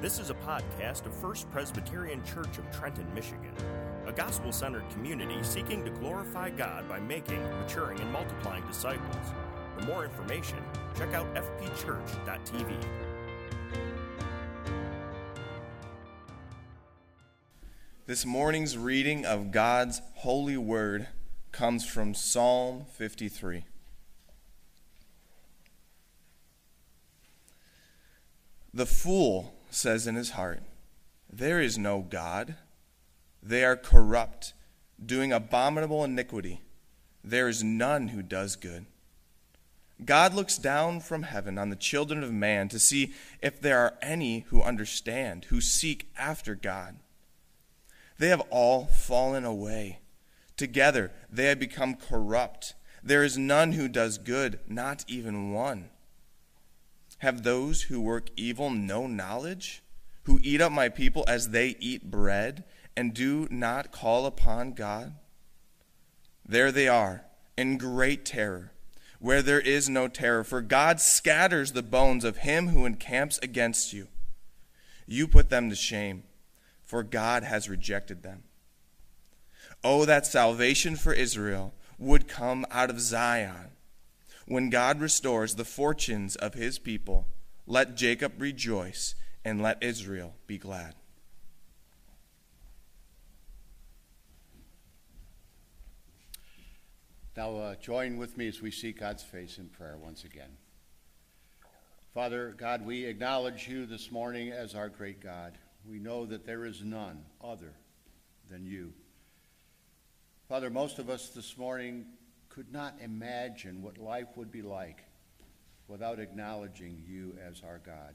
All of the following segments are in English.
This is a podcast of First Presbyterian Church of Trenton, Michigan, a gospel centered community seeking to glorify God by making, maturing, and multiplying disciples. For more information, check out fpchurch.tv. This morning's reading of God's holy word comes from Psalm 53. The fool says in his heart, There is no God. They are corrupt, doing abominable iniquity. There is none who does good. God looks down from heaven on the children of man to see if there are any who understand, who seek after God. They have all fallen away. Together they have become corrupt. There is none who does good, not even one. Have those who work evil no knowledge? Who eat up my people as they eat bread, and do not call upon God? There they are, in great terror, where there is no terror, for God scatters the bones of him who encamps against you. You put them to shame, for God has rejected them. Oh, that salvation for Israel would come out of Zion when God restores the fortunes of his people, let Jacob rejoice and let Israel be glad. Now, uh, join with me as we seek God's face in prayer once again. Father God, we acknowledge you this morning as our great God. We know that there is none other than you. Father, most of us this morning could not imagine what life would be like without acknowledging you as our God.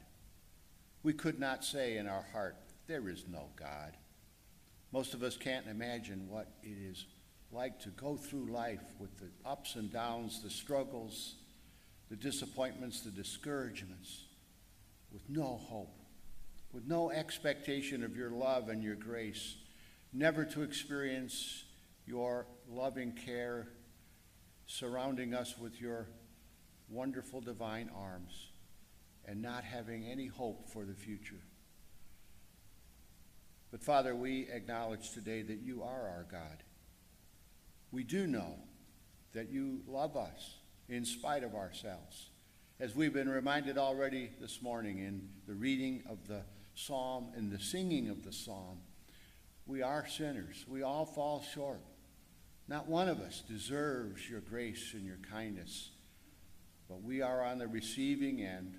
We could not say in our heart, there is no God. Most of us can't imagine what it is like to go through life with the ups and downs, the struggles, the disappointments, the discouragements, with no hope, with no expectation of your love and your grace, never to experience your loving care surrounding us with your wonderful divine arms and not having any hope for the future. But Father, we acknowledge today that you are our God. We do know that you love us in spite of ourselves. As we've been reminded already this morning in the reading of the psalm and the singing of the psalm, we are sinners. We all fall short. Not one of us deserves your grace and your kindness, but we are on the receiving end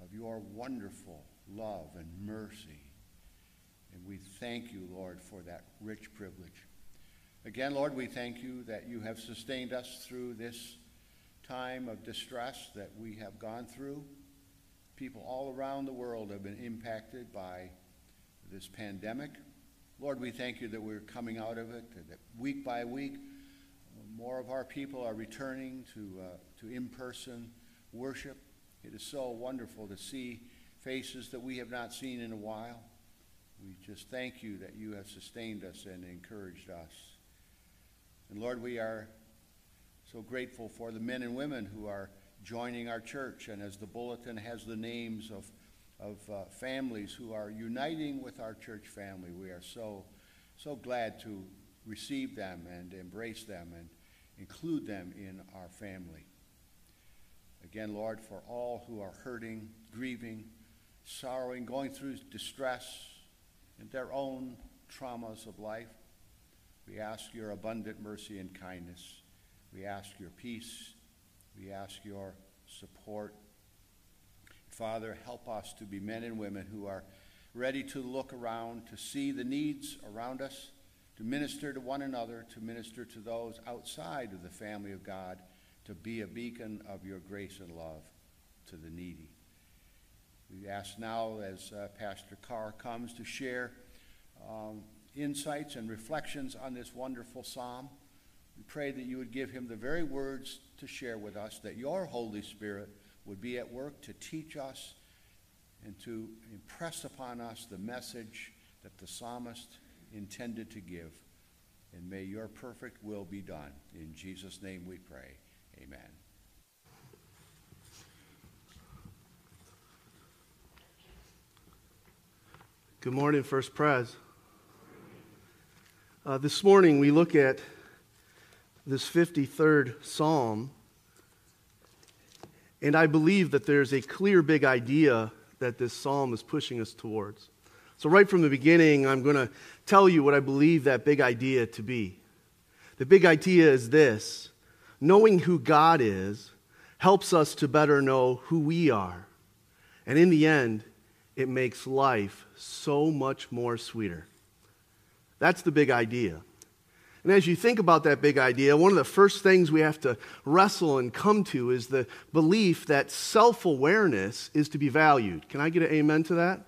of your wonderful love and mercy. And we thank you, Lord, for that rich privilege. Again, Lord, we thank you that you have sustained us through this time of distress that we have gone through. People all around the world have been impacted by this pandemic. Lord, we thank you that we're coming out of it, that week by week, more of our people are returning to, uh, to in person worship. It is so wonderful to see faces that we have not seen in a while. We just thank you that you have sustained us and encouraged us. And Lord, we are so grateful for the men and women who are joining our church. And as the bulletin has the names of of uh, families who are uniting with our church family. We are so, so glad to receive them and embrace them and include them in our family. Again, Lord, for all who are hurting, grieving, sorrowing, going through distress and their own traumas of life, we ask your abundant mercy and kindness. We ask your peace. We ask your support Father, help us to be men and women who are ready to look around, to see the needs around us, to minister to one another, to minister to those outside of the family of God, to be a beacon of your grace and love to the needy. We ask now, as uh, Pastor Carr comes, to share um, insights and reflections on this wonderful psalm. We pray that you would give him the very words to share with us, that your Holy Spirit would be at work to teach us and to impress upon us the message that the psalmist intended to give. And may your perfect will be done. In Jesus' name we pray. Amen. Good morning, First Pres. Uh, this morning we look at this 53rd Psalm, and I believe that there's a clear big idea that this Psalm is pushing us towards. So, right from the beginning, I'm going to tell you what I believe that big idea to be. The big idea is this knowing who God is helps us to better know who we are. And in the end, it makes life so much more sweeter. That's the big idea. And as you think about that big idea, one of the first things we have to wrestle and come to is the belief that self awareness is to be valued. Can I get an amen to that?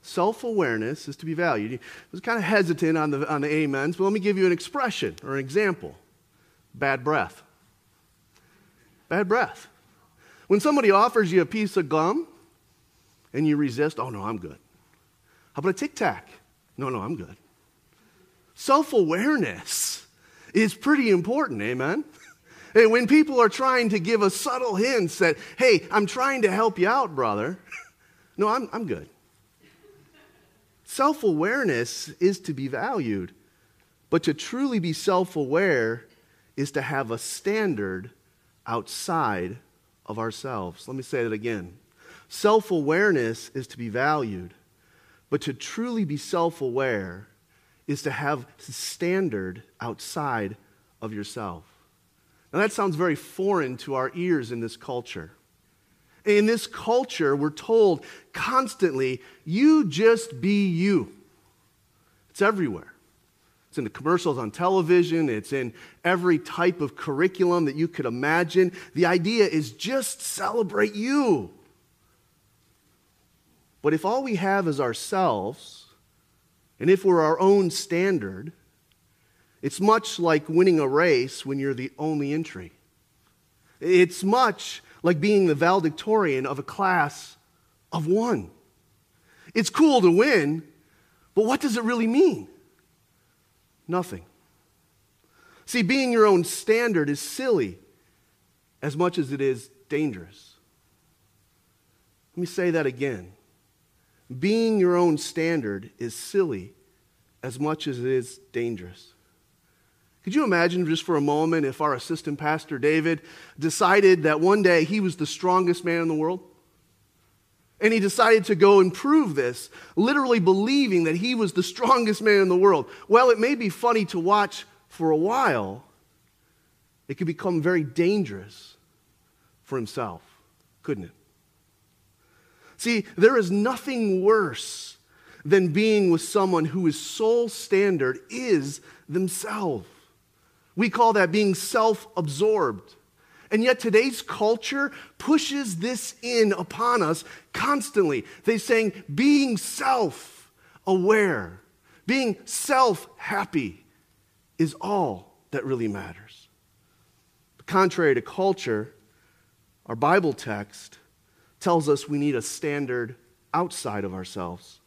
Self awareness is to be valued. I was kind of hesitant on the, on the amens, but let me give you an expression or an example bad breath. Bad breath. When somebody offers you a piece of gum, and you resist, oh no, I'm good. How about a tic tac? No, no, I'm good. Self awareness is pretty important, amen? And when people are trying to give a subtle hint that, hey, I'm trying to help you out, brother, no, I'm, I'm good. Self awareness is to be valued, but to truly be self aware is to have a standard outside of ourselves. Let me say that again. Self awareness is to be valued, but to truly be self aware is to have standard outside of yourself. Now, that sounds very foreign to our ears in this culture. In this culture, we're told constantly, you just be you. It's everywhere. It's in the commercials on television, it's in every type of curriculum that you could imagine. The idea is just celebrate you. But if all we have is ourselves, and if we're our own standard, it's much like winning a race when you're the only entry. It's much like being the valedictorian of a class of one. It's cool to win, but what does it really mean? Nothing. See, being your own standard is silly as much as it is dangerous. Let me say that again being your own standard is silly as much as it is dangerous. Could you imagine just for a moment if our assistant pastor David decided that one day he was the strongest man in the world? And he decided to go and prove this, literally believing that he was the strongest man in the world. Well, it may be funny to watch for a while, it could become very dangerous for himself, couldn't it? See, there is nothing worse than being with someone whose sole standard is themselves. We call that being self absorbed. And yet today's culture pushes this in upon us constantly. They're saying being self aware, being self happy is all that really matters. But contrary to culture, our Bible text tells us we need a standard outside of ourselves.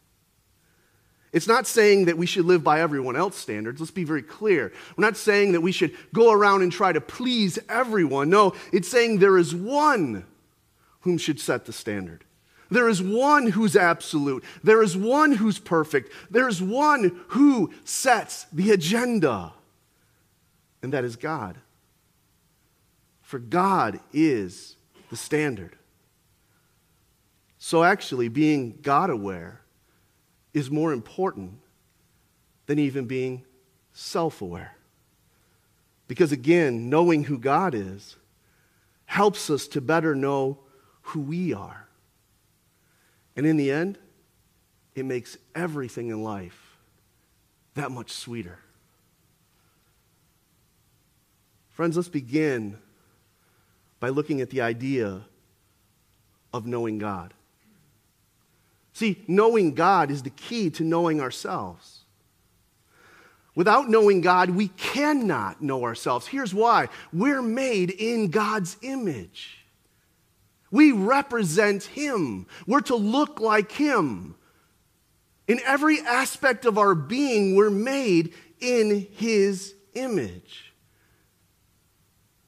It's not saying that we should live by everyone else's standards. Let's be very clear. We're not saying that we should go around and try to please everyone. No, it's saying there is one whom should set the standard. There is one who's absolute. There is one who's perfect. There is one who sets the agenda, and that is God. For God is the standard. So, actually, being God aware is more important than even being self aware. Because, again, knowing who God is helps us to better know who we are. And in the end, it makes everything in life that much sweeter. Friends, let's begin by looking at the idea of knowing God. See, knowing God is the key to knowing ourselves. Without knowing God, we cannot know ourselves. Here's why we're made in God's image. We represent Him, we're to look like Him. In every aspect of our being, we're made in His image.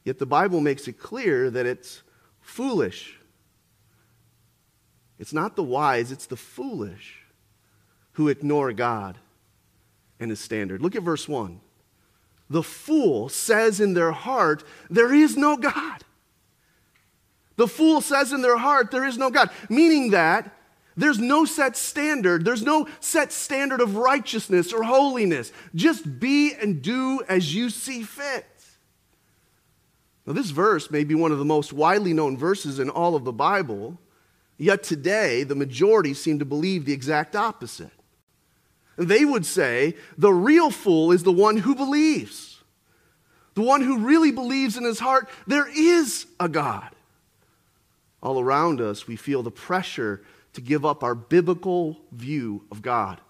Yet the Bible makes it clear that it's foolish it's not the wise, it's the foolish who ignore God and his standard. Look at verse 1. The fool says in their heart, There is no God. The fool says in their heart, There is no God, meaning that there's no set standard. There's no set standard of righteousness or holiness. Just be and do as you see fit. Now, this verse may be one of the most widely known verses in all of the Bible, yet today the majority seem to believe the exact opposite. They would say the real fool is the one who believes, the one who really believes in his heart there is a God. All around us, we feel the pressure to give up our biblical view of God.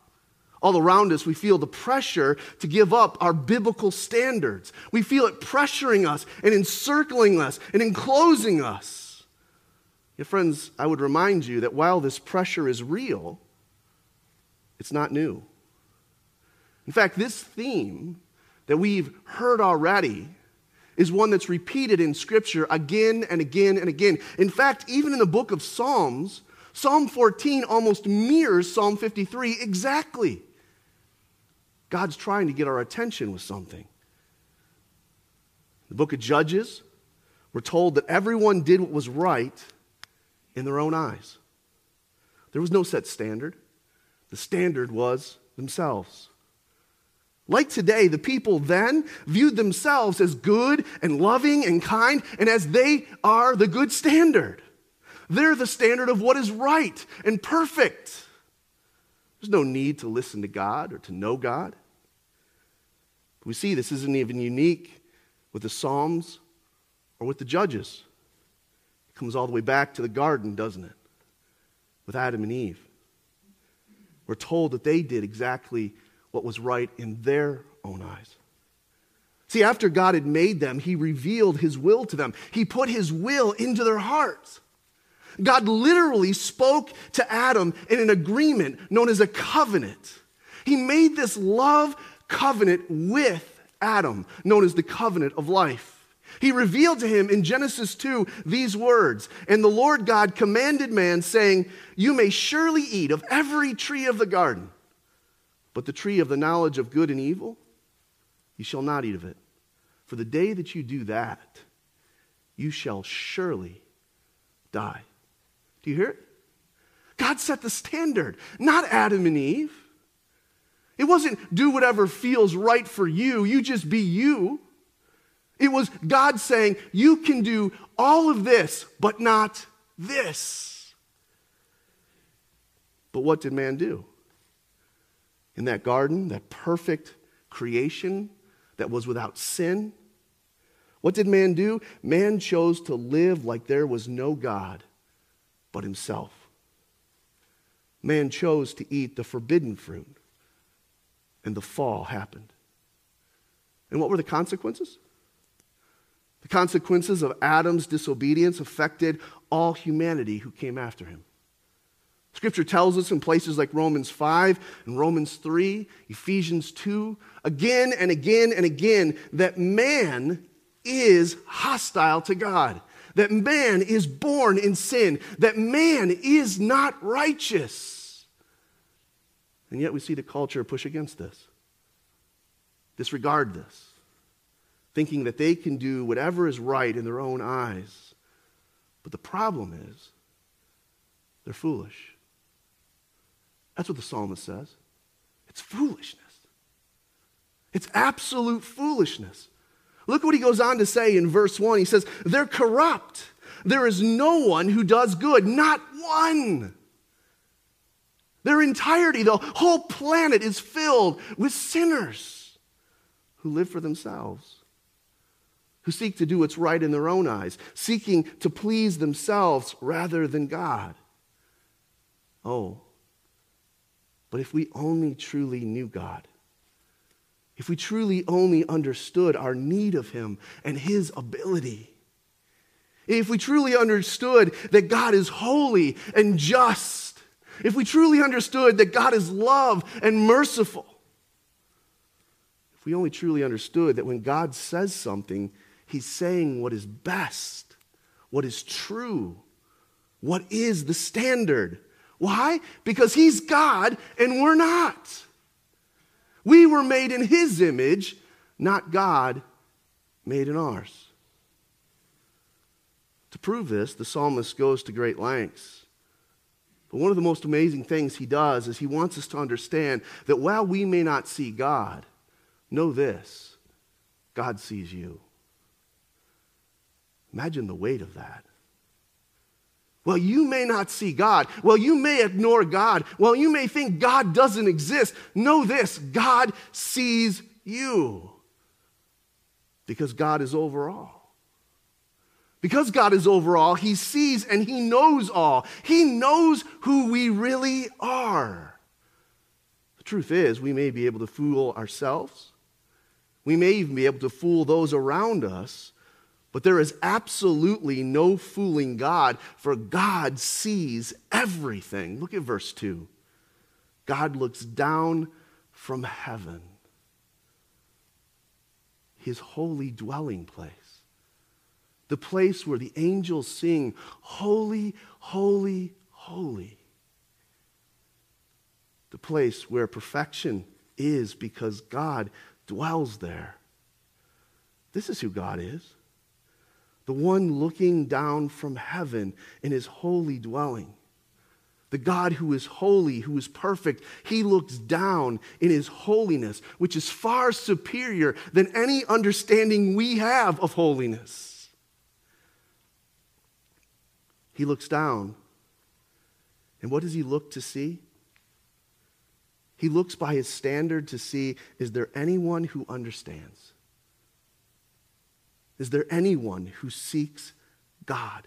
All around us, we feel the pressure to give up our biblical standards. We feel it pressuring us and encircling us and enclosing us. Yet, friends, I would remind you that while this pressure is real, it's not new. In fact, this theme that we've heard already is one that's repeated in Scripture again and again and again. In fact, even in the book of Psalms, Psalm 14 almost mirrors Psalm 53 exactly. God's trying to get our attention with something. The book of Judges, we're told that everyone did what was right in their own eyes. There was no set standard, the standard was themselves. Like today, the people then viewed themselves as good and loving and kind, and as they are the good standard. They're the standard of what is right and perfect. There's no need to listen to God or to know God. We see this isn't even unique with the Psalms or with the Judges. Comes all the way back to the garden, doesn't it? With Adam and Eve. We're told that they did exactly what was right in their own eyes. See, after God had made them, He revealed His will to them. He put His will into their hearts. God literally spoke to Adam in an agreement known as a covenant. He made this love covenant with Adam, known as the covenant of life. He revealed to him in Genesis 2 these words And the Lord God commanded man, saying, You may surely eat of every tree of the garden, but the tree of the knowledge of good and evil, you shall not eat of it. For the day that you do that, you shall surely die. Do you hear it? God set the standard, not Adam and Eve. It wasn't do whatever feels right for you, you just be you. It was God saying, You can do all of this, but not this. But what did man do? In that garden, that perfect creation that was without sin, what did man do? Man chose to live like there was no God but himself. Man chose to eat the forbidden fruit and the fall happened. And what were the consequences? The consequences of Adam's disobedience affected all humanity who came after him. Scripture tells us in places like Romans 5 and Romans 3, Ephesians 2, again and again and again, that man is hostile to God, that man is born in sin, that man is not righteous. And yet we see the culture push against this, disregard this, thinking that they can do whatever is right in their own eyes. But the problem is, they're foolish. That's what the psalmist says. It's foolishness. It's absolute foolishness. Look what he goes on to say in verse 1. He says, They're corrupt. There is no one who does good, not one. Their entirety, the whole planet is filled with sinners who live for themselves, who seek to do what's right in their own eyes, seeking to please themselves rather than God. Oh, but if we only truly knew God, if we truly only understood our need of Him and His ability, if we truly understood that God is holy and just if we truly understood that God is love and merciful, if we only truly understood that when God says something, He's saying what is best, what is true, what is the standard, Why? Because he's God and we're not. We were made in his image, not God made in ours. To prove this, the psalmist goes to great lengths. But one of the most amazing things he does is he wants us to understand that while we may not see God, know this God sees you. Imagine the weight of that. Well, you may not see God. Well, you may ignore God. Well, you may think God doesn't exist. Know this God sees you because God is over all. Because God is over all, He sees and He knows all. He knows who we really are. The truth is, we may be able to fool ourselves. We may even be able to fool those around us, but there is absolutely no fooling God, for God sees everything. Look at verse 2. God looks down from heaven, his holy dwelling place the place where the angels sing, Holy, Holy, Holy. The place where perfection is because God dwells there. This is who God is the one looking down from heaven in his holy dwelling. The God who is holy, who is perfect, he looks down in his holiness, which is far superior than any understanding we have of holiness. He looks down. And what does he look to see? He looks by his standard to see is there anyone who understands? Is there anyone who seeks God?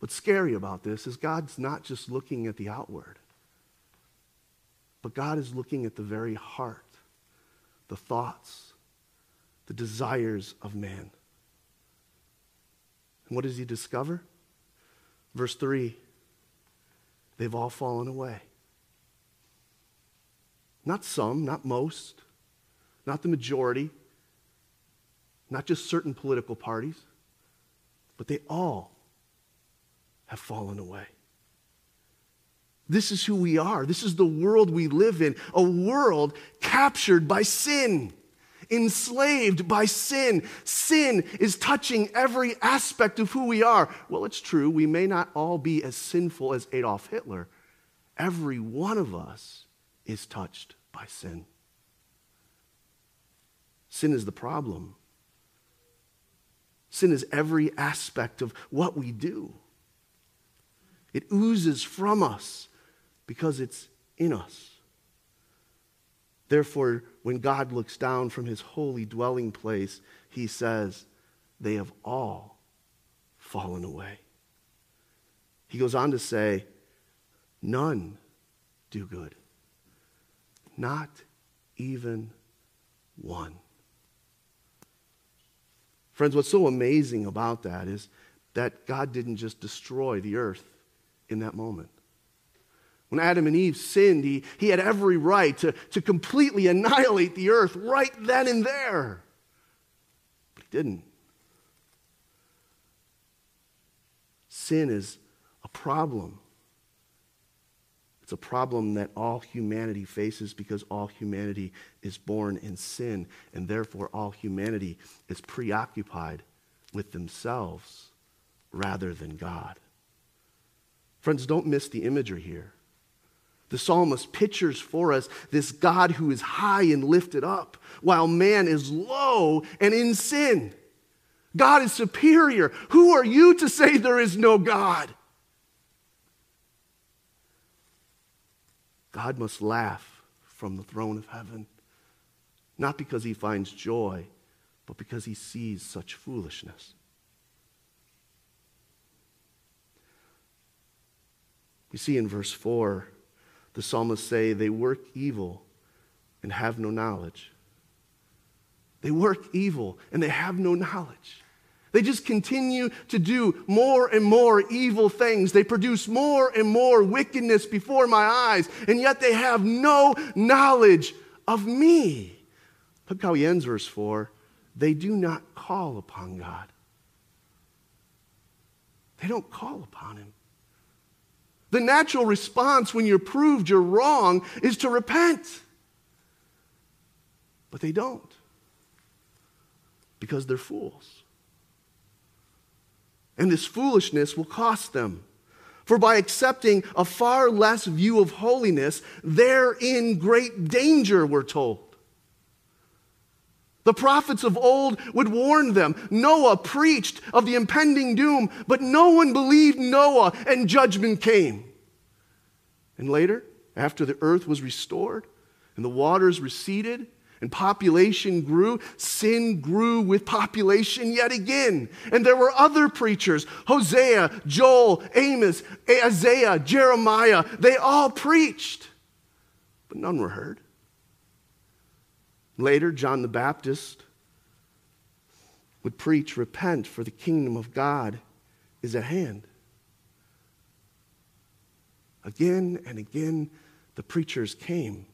What's scary about this is God's not just looking at the outward, but God is looking at the very heart, the thoughts, the desires of man. And what does he discover? Verse 3 they've all fallen away. Not some, not most, not the majority, not just certain political parties, but they all have fallen away. This is who we are. This is the world we live in, a world captured by sin enslaved by sin. Sin is touching every aspect of who we are. Well, it's true, we may not all be as sinful as Adolf Hitler. Every one of us is touched by sin. Sin is the problem. Sin is every aspect of what we do. It oozes from us because it's in us. Therefore, when God looks down from his holy dwelling place, he says, They have all fallen away. He goes on to say, None do good, not even one. Friends, what's so amazing about that is that God didn't just destroy the earth in that moment. When Adam and Eve sinned, he, he had every right to, to completely annihilate the earth right then and there. But he didn't. Sin is a problem. It's a problem that all humanity faces because all humanity is born in sin, and therefore all humanity is preoccupied with themselves rather than God. Friends, don't miss the imagery here. The psalmist pictures for us this God who is high and lifted up, while man is low and in sin. God is superior. Who are you to say there is no God? God must laugh from the throne of heaven, not because he finds joy, but because he sees such foolishness. We see in verse 4 the psalmist say, they work evil and have no knowledge. They work evil and they have no knowledge. They just continue to do more and more evil things. They produce more and more wickedness before my eyes, and yet they have no knowledge of me. Look how he ends verse 4 they do not call upon God. They don't call upon him. The natural response when you're proved you're wrong is to repent. But they don't because they're fools. And this foolishness will cost them. For by accepting a far less view of holiness, they're in great danger, we're told. The prophets of old would warn them. Noah preached of the impending doom, but no one believed Noah, and judgment came. And later, after the earth was restored and the waters receded, and population grew, sin grew with population yet again. And there were other preachers Hosea, Joel, Amos, Isaiah, Jeremiah. They all preached, but none were heard. Later, John the Baptist would preach, Repent, for the kingdom of God is at hand. Again and again, the preachers came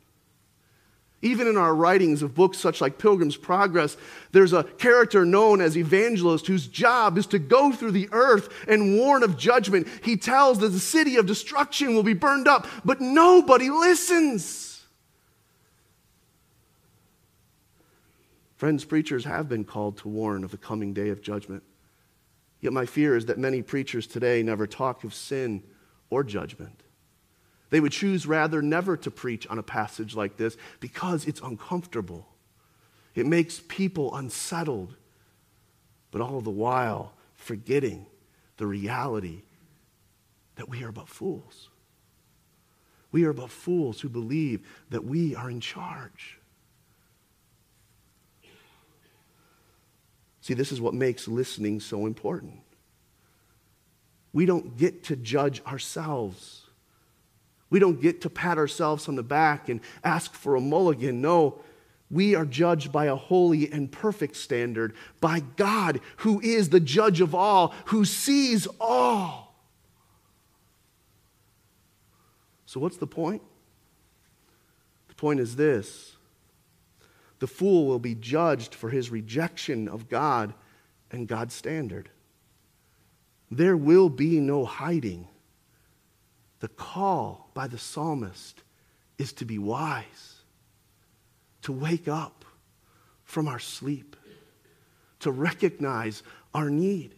even in our writings of books such like Pilgrim's Progress, there's a character known as evangelist whose job is to go through the earth and warn of judgment. He tells that the city of destruction will be burned up, but nobody listens. Friends, preachers have been called to warn of the coming day of judgment. Yet my fear is that many preachers today never talk of sin or judgment. They would choose rather never to preach on a passage like this because it's uncomfortable. It makes people unsettled, but all the while forgetting the reality that we are but fools. We are but fools who believe that we are in charge. See, this is what makes listening so important. We don't get to judge ourselves. We don't get to pat ourselves on the back and ask for a mulligan. No, we are judged by a holy and perfect standard, by God, who is the judge of all, who sees all. So, what's the point? The point is this the fool will be judged for his rejection of God and God's standard. There will be no hiding. The call by the psalmist is to be wise, to wake up from our sleep, to recognize our need.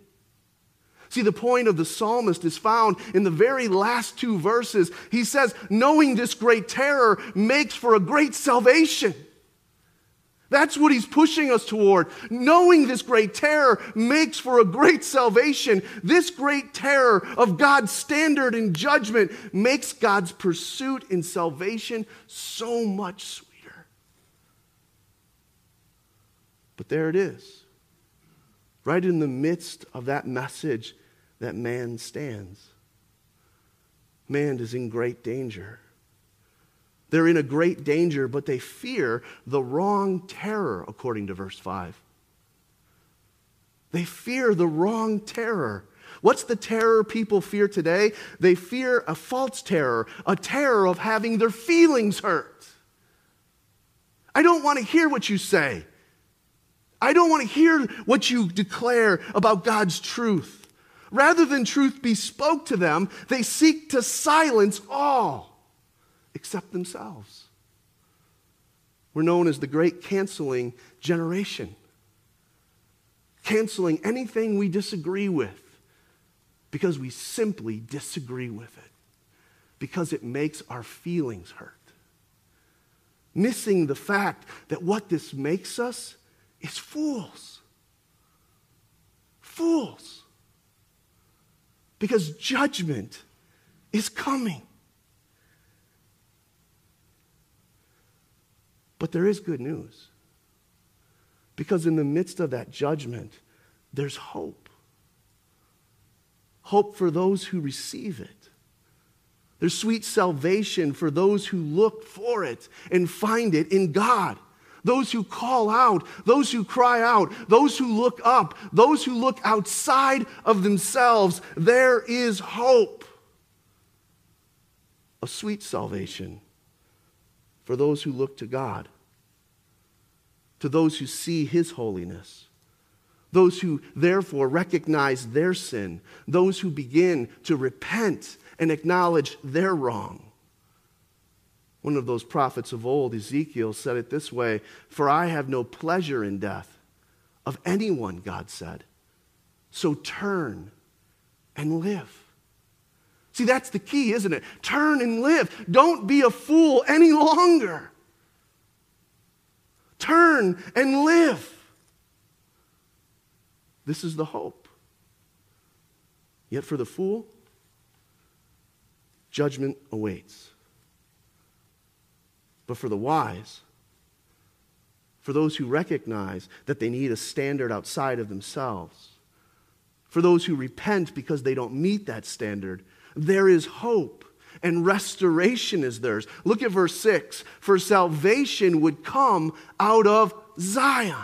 See, the point of the psalmist is found in the very last two verses. He says, Knowing this great terror makes for a great salvation. That's what he's pushing us toward. Knowing this great terror makes for a great salvation. This great terror of God's standard and judgment makes God's pursuit in salvation so much sweeter. But there it is. Right in the midst of that message that man stands. Man is in great danger. They're in a great danger, but they fear the wrong terror, according to verse 5. They fear the wrong terror. What's the terror people fear today? They fear a false terror, a terror of having their feelings hurt. I don't want to hear what you say. I don't want to hear what you declare about God's truth. Rather than truth be spoke to them, they seek to silence all except themselves. We're known as the great canceling generation. Canceling anything we disagree with because we simply disagree with it, because it makes our feelings hurt. Missing the fact that what this makes us is fools. Fools. Because judgment is coming. But there is good news. Because in the midst of that judgment, there's hope. Hope for those who receive it. There's sweet salvation for those who look for it and find it in God. Those who call out, those who cry out, those who look up, those who look outside of themselves, there is hope. A sweet salvation for those who look to God, to those who see His holiness, those who therefore recognize their sin, those who begin to repent and acknowledge they're wrong. One of those prophets of old, Ezekiel, said it this way For I have no pleasure in death of anyone, God said. So turn and live. See, that's the key, isn't it? Turn and live. Don't be a fool any longer. Turn and live. This is the hope. Yet for the fool, judgment awaits. But for the wise, for those who recognize that they need a standard outside of themselves, for those who repent because they don't meet that standard, there is hope and restoration is theirs. Look at verse 6 For salvation would come out of Zion.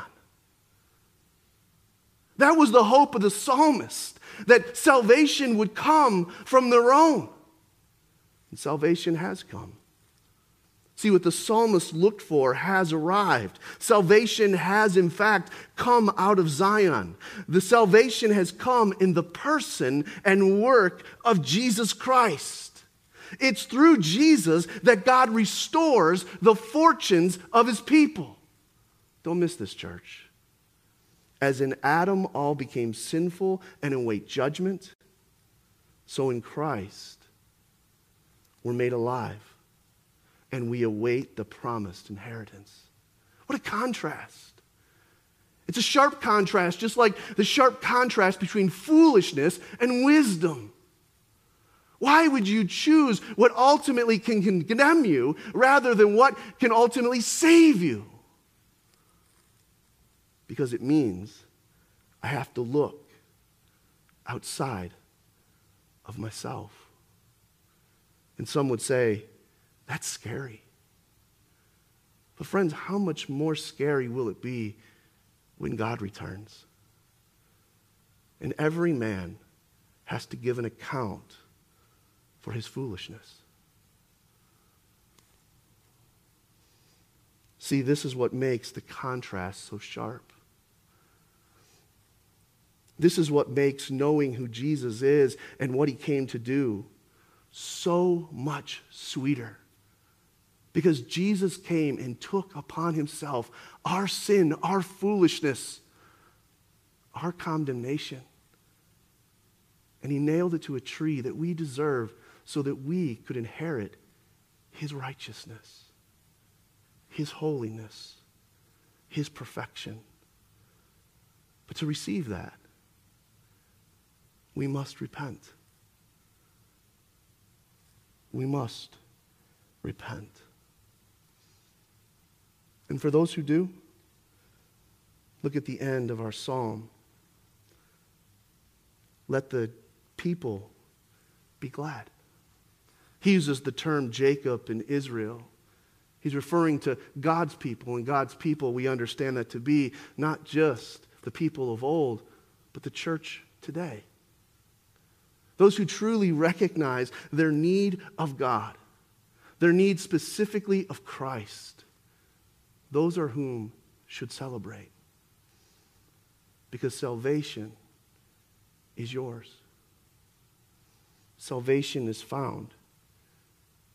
That was the hope of the psalmist, that salvation would come from their own. And salvation has come. See, what the psalmist looked for has arrived. Salvation has, in fact, come out of Zion. The salvation has come in the person and work of Jesus Christ. It's through Jesus that God restores the fortunes of his people. Don't miss this, church. As in Adam all became sinful and await judgment, so in Christ we're made alive and we await the promised inheritance. What a contrast. It's a sharp contrast, just like the sharp contrast between foolishness and wisdom. Why would you choose what ultimately can condemn you rather than what can ultimately save you? Because it means I have to look outside of myself. And some would say, that's scary. But, friends, how much more scary will it be when God returns? And every man has to give an account for his foolishness. See, this is what makes the contrast so sharp. This is what makes knowing who Jesus is and what he came to do so much sweeter. Because Jesus came and took upon himself our sin, our foolishness, our condemnation. And he nailed it to a tree that we deserve so that we could inherit his righteousness, his holiness, his perfection. But to receive that, we must repent. We must repent. And for those who do, look at the end of our psalm. Let the people be glad. He uses the term Jacob and Israel. He's referring to God's people, and God's people, we understand that to be not just the people of old, but the church today. Those who truly recognize their need of God, their need specifically of Christ. Those are whom should celebrate. Because salvation is yours. Salvation is found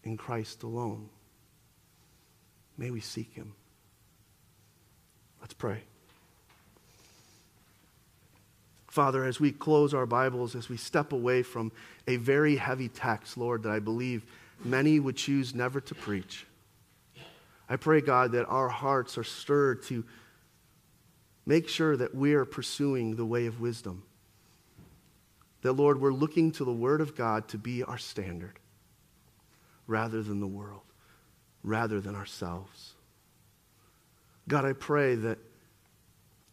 in Christ alone. May we seek him. Let's pray. Father, as we close our Bibles, as we step away from a very heavy text, Lord, that I believe many would choose never to preach. I pray, God, that our hearts are stirred to make sure that we are pursuing the way of wisdom. That, Lord, we're looking to the Word of God to be our standard rather than the world, rather than ourselves. God, I pray that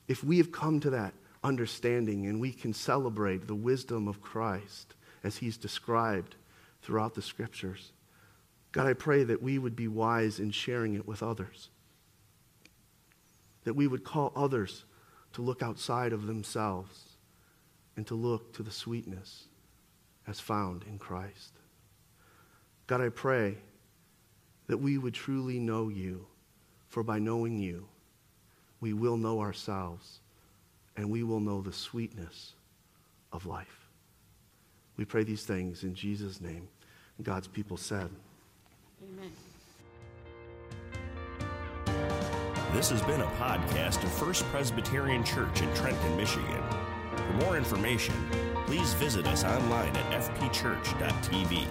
if we have come to that understanding and we can celebrate the wisdom of Christ as he's described throughout the scriptures, God, I pray that we would be wise in sharing it with others. That we would call others to look outside of themselves and to look to the sweetness as found in Christ. God, I pray that we would truly know you, for by knowing you, we will know ourselves and we will know the sweetness of life. We pray these things in Jesus' name. God's people said. Amen. This has been a podcast of First Presbyterian Church in Trenton, Michigan. For more information, please visit us online at fpchurch.tv.